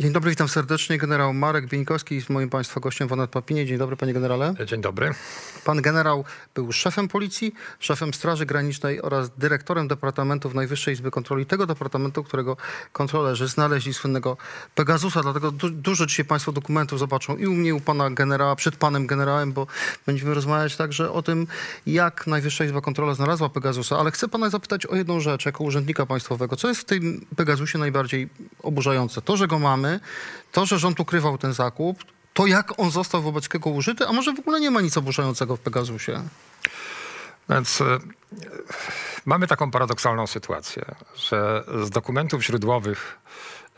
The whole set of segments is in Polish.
Dzień dobry, witam serdecznie. Generał Marek Bieńkowski jest moim Państwa gościem w Onet Papinie. Dzień dobry, panie generale. Dzień dobry. Pan generał był szefem policji, szefem Straży Granicznej oraz dyrektorem Departamentów Najwyższej Izby Kontroli, tego departamentu, którego kontrolerzy znaleźli słynnego Pegasusa. Dlatego du dużo dzisiaj Państwo dokumentów zobaczą i u mnie, u pana generała, przed panem generałem, bo będziemy rozmawiać także o tym, jak Najwyższa Izba Kontroli znalazła Pegasusa. Ale chcę pana zapytać o jedną rzecz, jako urzędnika państwowego. Co jest w tym Pegasusie najbardziej oburzające? To, że go mamy, to, że rząd ukrywał ten zakup, to jak on został wobec kogo użyty, a może w ogóle nie ma nic oburzającego w Pegasusie? Więc e, mamy taką paradoksalną sytuację, że z dokumentów źródłowych,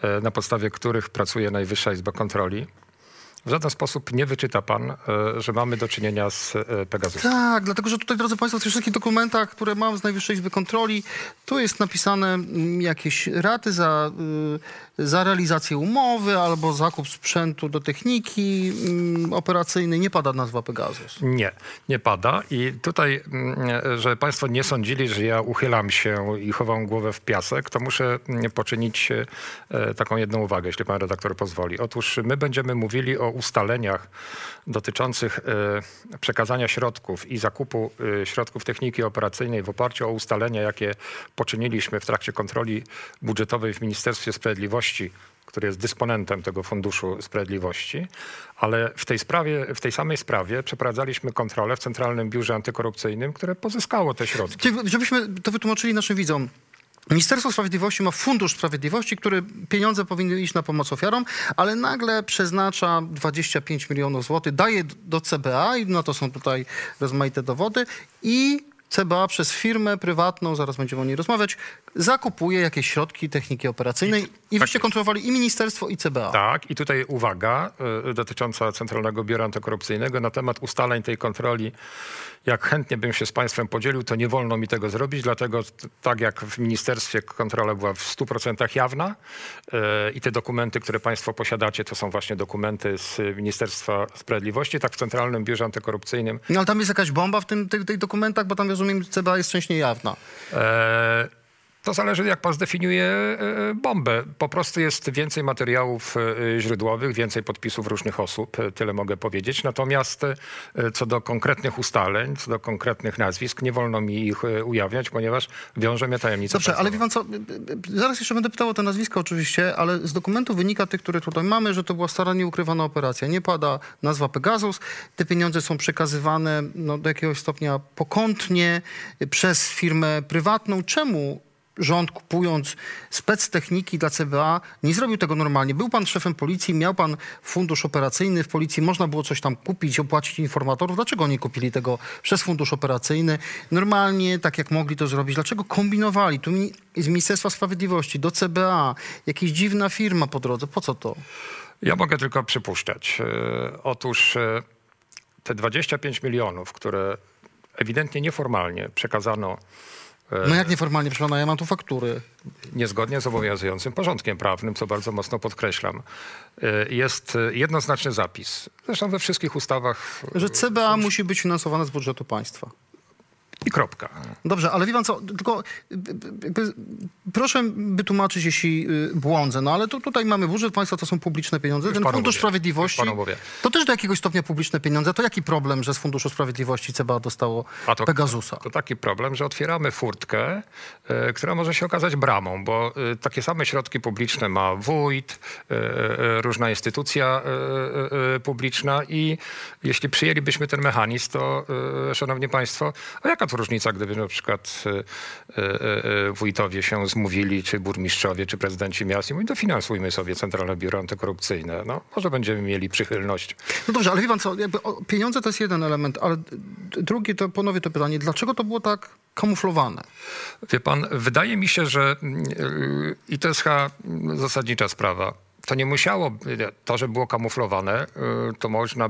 e, na podstawie których pracuje Najwyższa Izba Kontroli, w żaden sposób nie wyczyta pan, e, że mamy do czynienia z e, Pegasusem. Tak, dlatego że tutaj, drodzy Państwo, w tych wszystkich dokumentach, które mam z Najwyższej Izby Kontroli, tu jest napisane mm, jakieś raty za, y, za realizację umowy albo zakup sprzętu do techniki mm, operacyjnej. Nie pada nazwa Pegasus. Nie, nie pada. I tutaj, mm, że Państwo nie sądzili, że ja uchylam się i chowam głowę w piasek, to muszę poczynić e, taką jedną uwagę, jeśli Pan redaktor pozwoli. Otóż my będziemy mówili o ustaleniach dotyczących e, przekazania środków i zakupu e, środków techniki operacyjnej w oparciu o ustalenia, jakie poczyniliśmy w trakcie kontroli budżetowej w Ministerstwie Sprawiedliwości, który jest dysponentem tego Funduszu Sprawiedliwości, ale w tej sprawie, w tej samej sprawie przeprowadzaliśmy kontrolę w Centralnym Biurze Antykorupcyjnym, które pozyskało te środki. Żebyśmy to wytłumaczyli naszym widzom. Ministerstwo Sprawiedliwości ma Fundusz Sprawiedliwości, który pieniądze powinny iść na pomoc ofiarom, ale nagle przeznacza 25 milionów złotych, daje do CBA i na to są tutaj rozmaite dowody i CBA przez firmę prywatną, zaraz będziemy o niej rozmawiać, zakupuje jakieś środki techniki operacyjnej i, tak wyście jest. kontrolowali i ministerstwo i CBA. Tak, i tutaj uwaga y, dotycząca Centralnego Biura Antykorupcyjnego na temat ustaleń tej kontroli. Jak chętnie bym się z Państwem podzielił, to nie wolno mi tego zrobić, dlatego tak jak w ministerstwie kontrola była w 100% jawna y, i te dokumenty, które Państwo posiadacie, to są właśnie dokumenty z Ministerstwa Sprawiedliwości, tak w Centralnym Biurze Antykorupcyjnym No ale tam jest jakaś bomba w tym, tych, tych dokumentach, bo tam rozumiem, CBA jest część niejawna. E, To zależy, jak pan zdefiniuje e, bombę. Po prostu jest więcej materiałów e, źródłowych, więcej podpisów różnych osób, e, tyle mogę powiedzieć. Natomiast e, co do konkretnych ustaleń, co do konkretnych nazwisk, nie wolno mi ich e, ujawniać, ponieważ wiąże mnie tajemnica. Dobrze, ale wie pan co, zaraz jeszcze będę pytał o te nazwiska oczywiście, ale z dokumentu wynika tych, które tutaj mamy, że to była starannie ukrywana operacja. Nie pada nazwa Pegasus, te pieniądze są przekazywane no, do jakiegoś stopnia pokątnie przez firmę prywatną. Czemu rząd kupując spectechniki dla CBA nie zrobił tego normalnie? Był pan szefem policji, miał pan fundusz operacyjny w policji, można było coś tam kupić, opłacić informatorów. Dlaczego nie kupili tego przez fundusz operacyjny? Normalnie, tak jak mogli to zrobić. Dlaczego kombinowali? Tu z Ministerstwa Sprawiedliwości do CBA, jakaś dziwna firma po drodze. Po co to? Ja mogę tylko przypuszczać. E, Otóż e, te 25 milionów, które ewidentnie nieformalnie przekazano No jak nieformalnie, proszę pana, ja mam tu faktury. niezgodnie z obowiązującym porządkiem prawnym, co bardzo mocno podkreślam, y, jest y, jednoznaczny zapis. Zresztą we wszystkich ustawach Że CBA musi być finansowane z budżetu państwa. I kropka. Dobrze, ale wie pan co, tylko proszę wytłumaczyć, jeśli y, błądzę, no ale to, tutaj mamy budżet państwa, to są publiczne pieniądze. Już Ten Fundusz mówię, Sprawiedliwości, to też do jakiegoś stopnia publiczne pieniądze. To jaki problem, że z Funduszu Sprawiedliwości CBA dostało A to, Pegasusa? to taki problem, że otwieramy furtkę, y, która może się okazać bramą, bo y, takie same środki publiczne ma wójt, y, y, różna instytucja y, y, y, publiczna i jeśli przyjęlibyśmy ten mechanizm, to szanowni państwo, a jaka różnica, gdyby na przykład y, y, y, wójtowie się zmówili, czy burmistrzowie, czy prezydenci miast i mówili, dofinansujmy sobie Centralne Biuro Antykorupcyjne. No, może będziemy mieli przychylność No dobrze, ale wie pan co, pieniądze to jest jeden element, ale drugi to ponowię to pytanie, dlaczego to było tak kamuflowane? Wie pan, wydaje mi się, że yy, i to jest mm, zasadnicza sprawa. To nie musiało, to, że było kamuflowane, yy, to można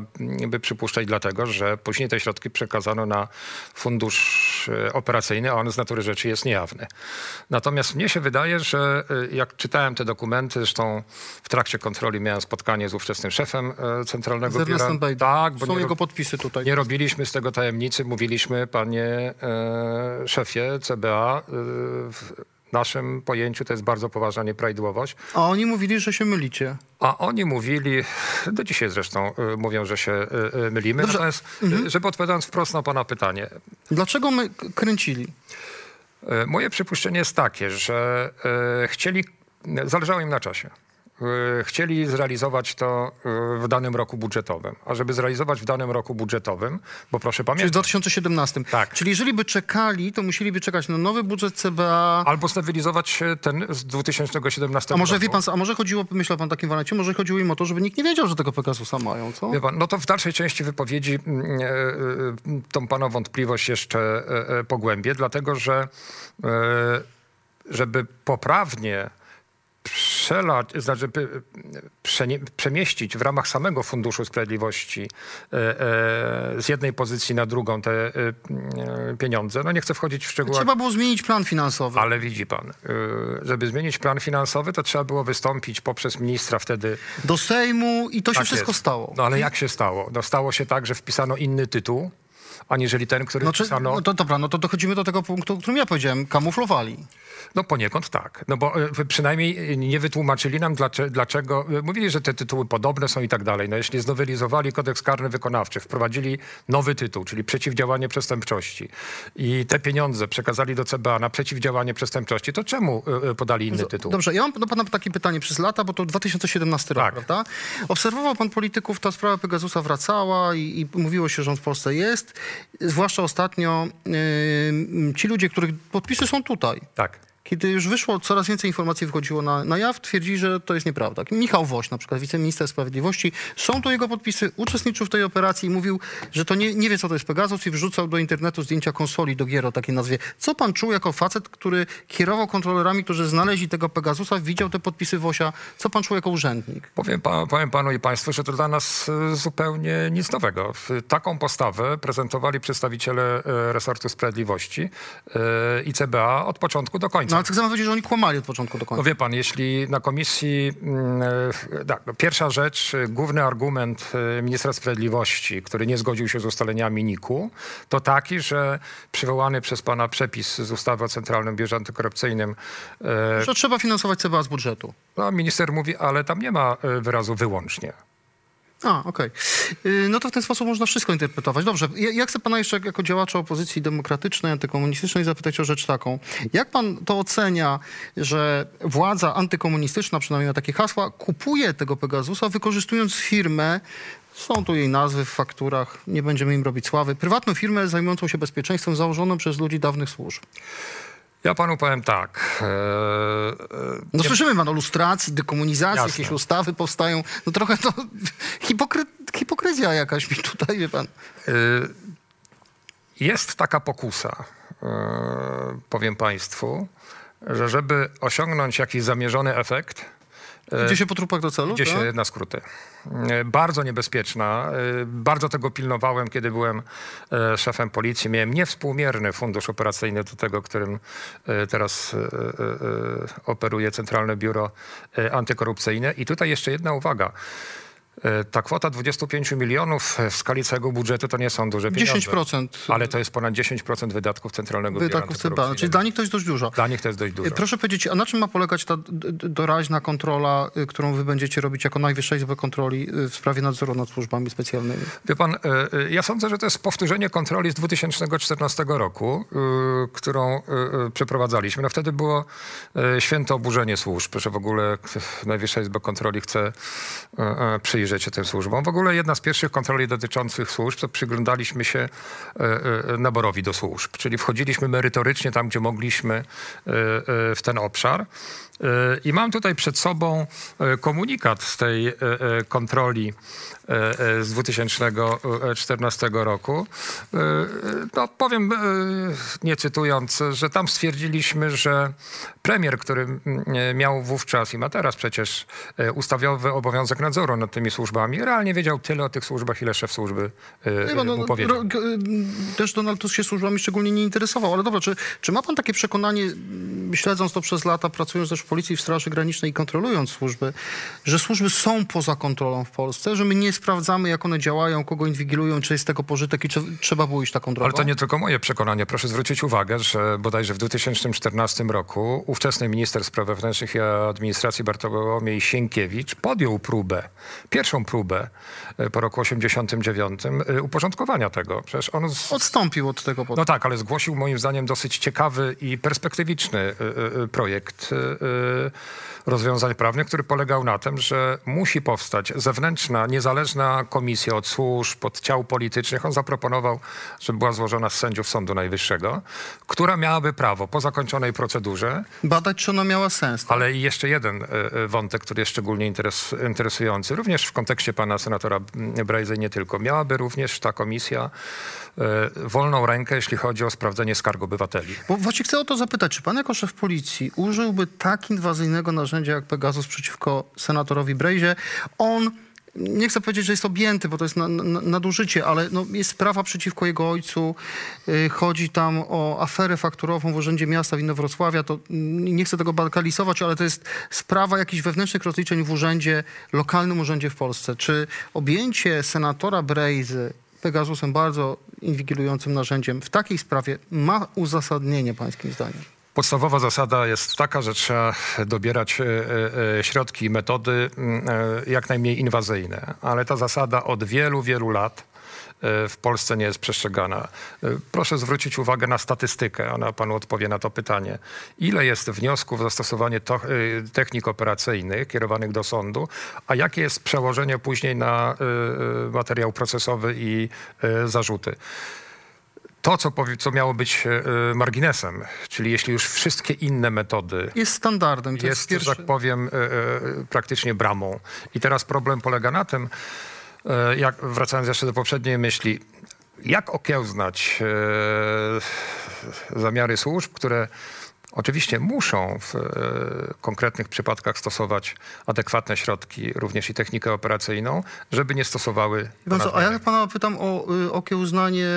by przypuszczać dlatego, że później te środki przekazano na fundusz yy, operacyjny, a on z natury rzeczy jest niejawny. Natomiast mnie się wydaje, że yy, jak czytałem te dokumenty, zresztą w trakcie kontroli miałem spotkanie z ówczesnym szefem Centralnego Z Biura. Tak, bo Są nie, jego podpisy tutaj. nie robiliśmy z tego tajemnicy, mówiliśmy, panie e, szefie CBA, e, w- naszym pojęciu to jest bardzo poważna nieprawidłowość. A oni mówili, że się mylicie. A oni mówili, do dzisiaj zresztą y, mówią, że się y, y, mylimy. Dobrze. Natomiast, y, żeby odpowiadając wprost na pana pytanie, Dlaczego my kręcili? Moje przypuszczenie jest takie, że chcieli, zależało im na czasie. E, Chcieli zrealizować to e, w danym roku budżetowym. A żeby zrealizować w danym roku budżetowym, bo proszę Czyli w pamiętać, 2017. Tak. Czyli jeżeli by czekali, to musieliby czekać na nowy budżet CBA. albo znowelizować e, ten z 2017 A może roku. wie pan, a może chodziło, myślał pan takim wariancie, może chodziło im o to, żeby nikt nie wiedział, że tego Pegasusa mają, co? Wie pan, no to w dalszej części wypowiedzi mm, tą pana wątpliwość jeszcze pogłębię, dlatego że żeby poprawnie przelać, znaczy przenie, przemieścić w ramach samego Funduszu Sprawiedliwości e, e, z jednej pozycji na drugą te e, pieniądze, no nie chcę wchodzić w szczegóły. Trzeba było zmienić plan finansowy. Ale widzi pan, żeby zmienić plan finansowy, to trzeba było wystąpić poprzez ministra wtedy Do Sejmu i to się tak wszystko jest. stało. No ale jak się stało? No stało się tak, że wpisano inny tytuł, aniżeli ten, który Znaczy, wpisano. no to dobra, no to dochodzimy do tego punktu, o którym ja powiedziałem. Kamuflowali. No poniekąd tak. No bo e, przynajmniej nie wytłumaczyli nam, dlaczego, dlaczego. Mówili, że te tytuły podobne są i tak dalej. No jeśli znowelizowali kodeks karny wykonawczy, wprowadzili nowy tytuł, czyli przeciwdziałanie przestępczości i te pieniądze przekazali do CBA na przeciwdziałanie przestępczości, to czemu e, e, podali inny tytuł? Dobrze, ja mam do pana takie pytanie przez lata, bo to 2017 rok, Tak. prawda? Obserwował pan polityków, ta sprawa Pegasusa wracała i, i mówiło się, że on w Polsce jest. Zwłaszcza ostatnio yy, ci ludzie, których podpisy są tutaj. Tak. Kiedy już wyszło, coraz więcej informacji wychodziło na, na jaw, twierdzili, że to jest nieprawda. Michał Woś, na przykład wiceminister sprawiedliwości, są to jego podpisy, uczestniczył w tej operacji i mówił, że to nie, nie wie, co to jest Pegasus i wrzucał do internetu zdjęcia konsoli do gier o takiej nazwie. Co pan czuł jako facet, który kierował kontrolerami, którzy znaleźli tego Pegasusa, widział te podpisy Wosia? Co pan czuł jako urzędnik? Powiem, pa, powiem panu i państwu, że to dla nas e, zupełnie nic nowego. Taką postawę prezentowali przedstawiciele e, resortu sprawiedliwości e, i CBA od początku do końca. No ale chcemy powiedzieć, że oni kłamali od początku do No końca. wie pan, jeśli na komisji, mm, e, tak, no pierwsza rzecz, e, główny argument e, ministra sprawiedliwości, który nie zgodził się z ustaleniami NIK-u, to taki, że przywołany przez pana przepis z ustawy o Centralnym Biurze Antykorupcyjnym, Że trzeba finansować CBA z budżetu. no, minister mówi, ale tam nie ma wyrazu wyłącznie. A, okej. Yy, No to w ten sposób można wszystko interpretować. Dobrze, ja, chcę pana jeszcze jak- jako działacza opozycji demokratycznej, antykomunistycznej zapytać o rzecz taką. Jak pan to ocenia, że władza antykomunistyczna, przynajmniej na takie hasła, kupuje tego Pegasusa, wykorzystując firmę, są tu jej nazwy w fakturach, nie będziemy im robić sławy, prywatną firmę zajmującą się bezpieczeństwem, założoną przez ludzi dawnych służb. Ja panu powiem tak. e, e, No nie- słyszymy pan o lustracji, dekomunizacji, Jasne. jakieś ustawy powstają. No trochę to hipokry, hipokryzja jakaś mi tutaj, wie pan. Y, Jest taka pokusa, y, powiem Państwu, że żeby osiągnąć jakiś zamierzony efekt, Idzie się po trupach do celu? idzie tak? się na skróty. Y, Bardzo niebezpieczna. y, Bardzo tego pilnowałem, kiedy byłem szefem policji. Miałem niewspółmierny fundusz operacyjny do tego, którym teraz operuje Centralne Biuro Antykorupcyjne. I tutaj jeszcze jedna uwaga. Y, Ta kwota 25 milionów w skali całego budżetu to nie są duże pieniądze. 10% Ale to jest ponad 10% wydatków Centralnego wydatków CBA. Czyli dla nich to jest dość dużo. Dla nich to jest dość dużo. Proszę powiedzieć, a na czym ma polegać ta doraźna kontrola, którą wy będziecie robić jako Najwyższa Izba Kontroli w sprawie nadzoru nad służbami specjalnymi? Wie pan, e, e, ja sądzę, że to jest powtórzenie kontroli z 2014 roku, e, którą e, e, przeprowadzaliśmy. No wtedy było e, święte oburzenie służb, że w ogóle Najwyższa Izba Kontroli chce e, e, przyjrzeć tym służbom. W ogóle jedna z pierwszych kontroli dotyczących służb, to przyglądaliśmy się e, e, naborowi do służb, czyli wchodziliśmy merytorycznie tam, gdzie mogliśmy e, w ten obszar. I mam tutaj przed sobą komunikat z tej kontroli z 2014 roku. E, e, No, powiem, e, nie cytując, że tam stwierdziliśmy, że premier, który e, miał wówczas i ma teraz przecież e, ustawowy obowiązek nadzoru nad tymi służbami, realnie wiedział tyle o tych służbach, ile szef służby e, bo no, mu powiedział. też Donald Tusk się służbami szczególnie nie interesował, ale dobra, czy, czy ma pan takie przekonanie, śledząc to przez lata, pracując też w Policji, w Straży Granicznej i kontrolując służby, że służby są poza kontrolą w Polsce, że my nie sprawdzamy, jak one działają, kogo inwigilują, czy jest z tego pożytek i czy trzeba było iść taką drogą. Ale to nie tylko moje przekonanie. Proszę zwrócić uwagę, że bodajże w 2014 roku ówczesny minister spraw wewnętrznych i administracji Bartłomiej Sienkiewicz podjął próbę, pierwszą próbę e, po roku 89 e, uporządkowania tego. Przecież on... Z... Odstąpił od tego potem. No tak, ale zgłosił moim zdaniem dosyć ciekawy i perspektywiczny e, projekt rozwiązań prawnych, który polegał na tym, że musi powstać zewnętrzna, niezależna komisja od służb, od ciał politycznych. On zaproponował, żeby była złożona z sędziów Sądu Najwyższego, która miałaby prawo po zakończonej procedurze Badać, czy ona miała sens. tak? ale i jeszcze jeden e, e, wątek, który jest szczególnie interes, interesujący, również w kontekście pana senatora Brajzy nie tylko. Miałaby również ta komisja e, wolną rękę, jeśli chodzi o sprawdzenie skarg obywateli. Bo właśnie chcę o to zapytać, czy pan jako szef policji użyłby tak inwazyjnego narzędzia jak Pegasus przeciwko senatorowi Brejzie? On, nie chcę powiedzieć, że jest objęty, bo to jest na, na, nadużycie, ale no, jest sprawa przeciwko jego ojcu. Y, chodzi tam o aferę fakturową w Urzędzie Miasta w Inowrocławia. To mm, nie chcę tego bagalizować, ale to jest sprawa jakichś wewnętrznych rozliczeń w urzędzie, lokalnym urzędzie w Polsce. Czy objęcie senatora Brejzy Pegasusem, bardzo inwigilującym narzędziem, w takiej sprawie ma uzasadnienie, pańskim zdaniem? Podstawowa zasada jest taka, że trzeba dobierać e, e, środki i metody mm, e, jak najmniej inwazyjne, ale ta zasada od wielu, wielu lat e, w Polsce nie jest przestrzegana. E, Proszę zwrócić uwagę na statystykę, ona panu odpowie na to pytanie. Ile jest wniosków o zastosowanie to, e, technik operacyjnych kierowanych do sądu, a jakie jest przełożenie później na e, e, materiał procesowy i e, zarzuty? To, co, powi- co miało być e, marginesem, czyli jeśli już wszystkie inne metody Jest standardem. To jest, jest, że tak powiem, e, e, praktycznie bramą. I teraz problem polega na tym, jak, wracając jeszcze do poprzedniej myśli, jak okiełznać zamiary służb, które oczywiście muszą w e, konkretnych przypadkach stosować adekwatne środki, również i technikę operacyjną, żeby nie stosowały co, a ja pana pytam o y, okiełznanie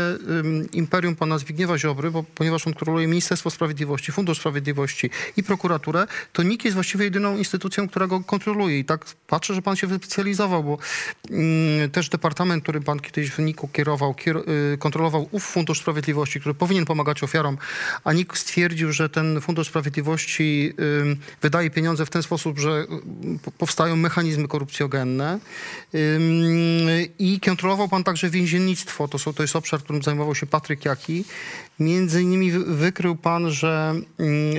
imperium pana Zbigniewa Ziobry, bo ponieważ on kontroluje Ministerstwo Sprawiedliwości, Fundusz Sprawiedliwości i prokuraturę, to NIK jest właściwie jedyną instytucją, która go kontroluje. I tak patrzę, że pan się wyspecjalizował, bo ym, też departament, który pan kiedyś w NIK-u kierował, kier, y, kontrolował ów Fundusz Sprawiedliwości, który powinien pomagać ofiarom, a NIK stwierdził, że ten Fundusz Sprawiedliwości wydaje pieniądze w ten sposób, że y, po- powstają mechanizmy korupcjogenne. I kontrolował pan także więziennictwo. To, są, to jest obszar, którym zajmował się Patryk Jaki. Między innymi wy- wykrył pan, że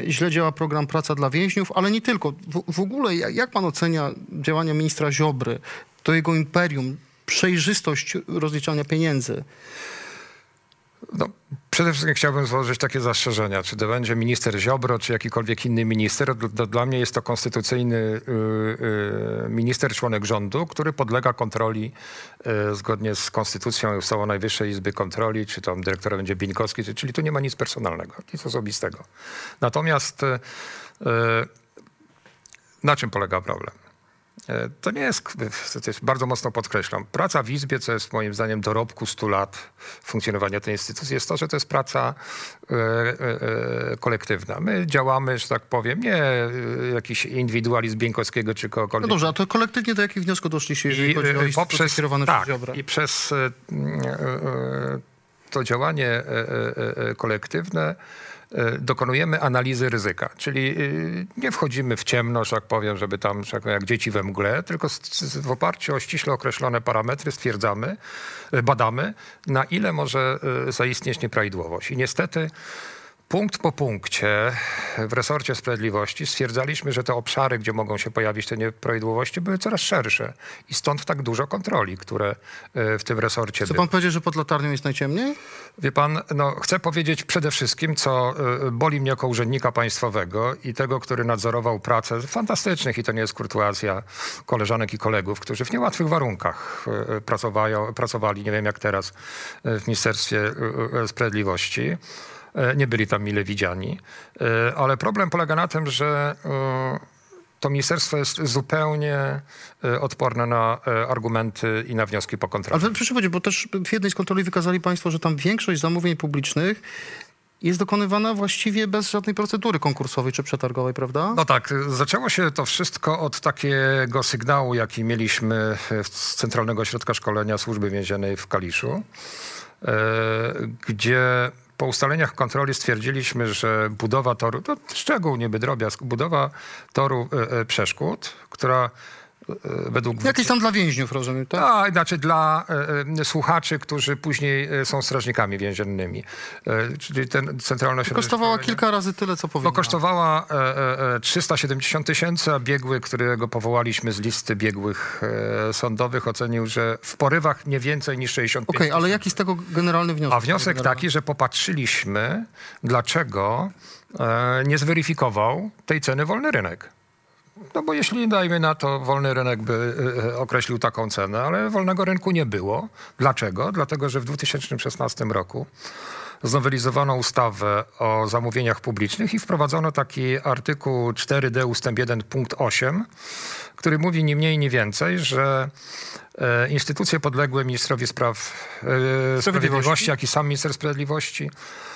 źle działa program Praca dla Więźniów, ale nie tylko. W, w ogóle jak pan ocenia działania ministra Ziobry, to jego imperium, przejrzystość rozliczania pieniędzy? No, przede wszystkim chciałbym złożyć takie zastrzeżenia. Czy to będzie minister Ziobro, czy jakikolwiek inny minister, dla mnie jest to konstytucyjny y, y, minister, członek rządu, który podlega kontroli y, zgodnie z konstytucją i ustawą Najwyższej Izby Kontroli, czy tam dyrektorem będzie Bieńkowski, czy- czyli tu nie ma nic personalnego, nic osobistego. Natomiast na czym polega problem? E, To nie jest, to jest bardzo mocno podkreślam, praca w Izbie, co jest moim zdaniem dorobku 100 lat funkcjonowania tej instytucji, jest to, że to jest praca e, e, e, kolektywna. My działamy, że tak powiem, nie e, jakiś indywidualizm Bieńkowskiego czy No kogokolwiek. dobrze, a to kolektywnie do jakich wniosków doszliście, jeżeli I, chodzi o poprzez, kierowane tak, przez? I przez e, to działanie kolektywne dokonujemy analizy ryzyka. Czyli e, nie wchodzimy w ciemno, że tak powiem, żeby tam, tak jak dzieci we mgle, tylko w oparciu o ściśle określone parametry stwierdzamy, e, badamy, na ile może zaistnieć nieprawidłowość. I niestety Punkt po punkcie w resorcie sprawiedliwości stwierdzaliśmy, że te obszary, gdzie mogą się pojawić te nieprawidłowości, były coraz szersze. I stąd tak dużo kontroli, które e, w tym resorcie Chce pan powiedzieć, że pod latarnią jest najciemniej? Wie pan, no, chcę powiedzieć przede wszystkim, co y, boli mnie jako urzędnika państwowego i tego, który nadzorował pracę fantastycznych, i to nie jest kurtuazja koleżanek i kolegów, którzy w niełatwych warunkach pracowają, pracowali, nie wiem jak teraz, w Ministerstwie Sprawiedliwości. Y, Nie byli tam mile widziani. Y, Ale problem polega na tym, że y, to ministerstwo jest zupełnie odporne na argumenty i na wnioski po kontroli. Ale proszę powiedzieć, bo też w jednej z kontroli wykazali państwo, że tam większość zamówień publicznych jest dokonywana właściwie bez żadnej procedury konkursowej czy przetargowej, prawda? No tak, zaczęło się to wszystko od takiego sygnału, jaki mieliśmy z Centralnego Ośrodka Szkolenia Służby Więziennej w Kaliszu, e, gdzie po ustaleniach kontroli stwierdziliśmy, że budowa toru, to szczegół niby drobiazg, budowa toru e, e, przeszkód, która według... Jakieś tam dla więźniów, rozumiem, tak? A, znaczy dla e, e, słuchaczy, którzy później e, są strażnikami więziennymi. E, czyli ten centralny ośrodek Kosztowała kilka razy tyle, co powinna. no kosztowała e, e, e, 370 tysięcy, a biegły, którego powołaliśmy z listy biegłych e, sądowych, ocenił, że w porywach nie więcej niż 65 Okej, ale jaki z tego generalny wniosek? A wniosek taki, że popatrzyliśmy, dlaczego e, nie zweryfikował tej ceny wolny rynek. No bo jeśli, dajmy na to, wolny rynek by e, określił taką cenę, ale wolnego rynku nie było. Dlaczego? Dlatego, że w 2016 roku znowelizowano ustawę o zamówieniach publicznych i wprowadzono taki artykuł 4d ustęp 1 punkt 8, który mówi ni mniej, ni więcej, że e, instytucje podległe ministrowi spraw e, sprawiedliwości, jak i sam minister sprawiedliwości e, e,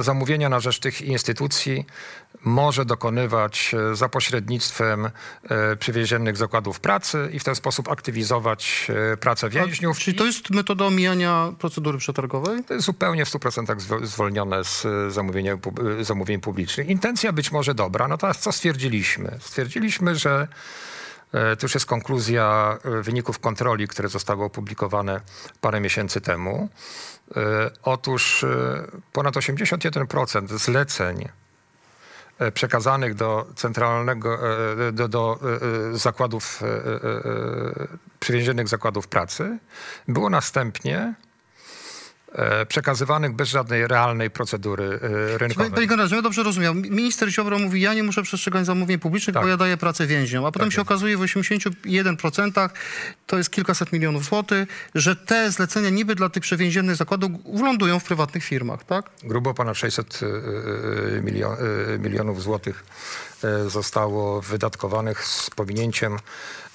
zamówienia na rzecz tych instytucji może dokonywać e, za pośrednictwem e, przywieziennych zakładów pracy i w ten sposób aktywizować e, pracę więźniów. Czyli to jest metoda omijania procedury przetargowej? To jest zupełnie w 100% zwo- zwolnione z e, zamówienia, e, zamówień publicznych. Intencja być może dobra, no teraz co stwierdziliśmy? Stwierdziliśmy, że e, to już jest konkluzja e, wyników kontroli, które zostały opublikowane parę miesięcy temu. E, Otóż e, ponad 81% zleceń e, przekazanych do centralnego, e, do, do e, e, zakładów, e, e, e, przywiezionych zakładów pracy było następnie e, przekazywanych bez żadnej realnej procedury e, rynkowej. panie generale, ja dobrze rozumiem. Minister Ziobro mówi, ja nie muszę przestrzegać zamówień publicznych, Tak. bo ja daję pracę więźniom. A potem Tak się jest. okazuje w 81%, to jest kilkaset milionów złotych, że te zlecenia niby dla tych przewięzionych zakładów lądują w prywatnych firmach, tak? Grubo ponad 600 e, milion, e, milionów złotych e, zostało wydatkowanych z pominięciem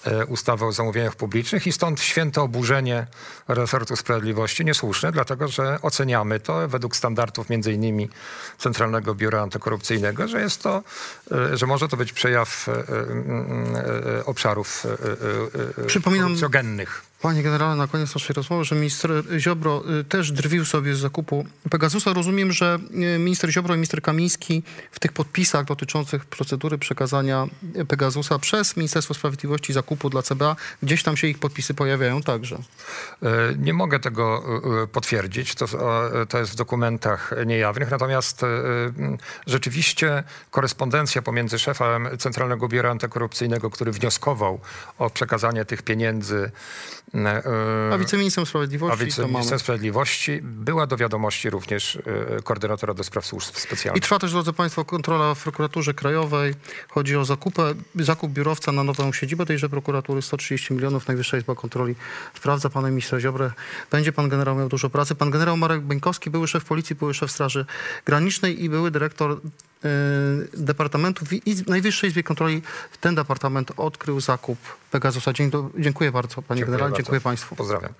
e, ustawy o zamówieniach publicznych i stąd święte oburzenie resortu sprawiedliwości niesłuszne, dlatego że oceniamy to według standardów między innymi Centralnego Biura Antykorupcyjnego, że jest to, e, że może to być przejaw e, obszarów Przypominam- korupcjogennych. Panie generale, na koniec naszej rozmowy, że minister Ziobro y, też drwił sobie z zakupu Pegasusa. Rozumiem, że y, minister Ziobro i minister Kamiński w tych podpisach dotyczących procedury przekazania y, Pegasusa przez Ministerstwo Sprawiedliwości zakupu dla CBA, gdzieś tam się ich podpisy pojawiają także. E, Nie mogę tego potwierdzić, to, to jest w dokumentach niejawnych, natomiast rzeczywiście korespondencja pomiędzy szefem Centralnego Biura Antykorupcyjnego, który wnioskował o przekazanie tych pieniędzy A wiceministrem Sprawiedliwości a wiceministrem sprawiedliwości była do wiadomości również e, koordynatora do spraw służb I specjalnych. trwa też, drodzy Państwo, kontrola w prokuraturze krajowej. Chodzi o zakupę, zakup biurowca na nową siedzibę tejże prokuratury, 130 milionów. Najwyższa Izba Kontroli sprawdza pana ministra Ziobrę. Będzie pan generał miał dużo pracy. Pan generał Marek Beńkowski, były szef policji, były szef Straży Granicznej i były dyrektor e, Departamentu w i- Najwyższej Izbie Kontroli. Ten departament odkrył zakup Pegasusa. Dzień do, dziękuję bardzo, panie Dziękuję generale. bardzo. Dziękuję państwu. Pozdrawiam.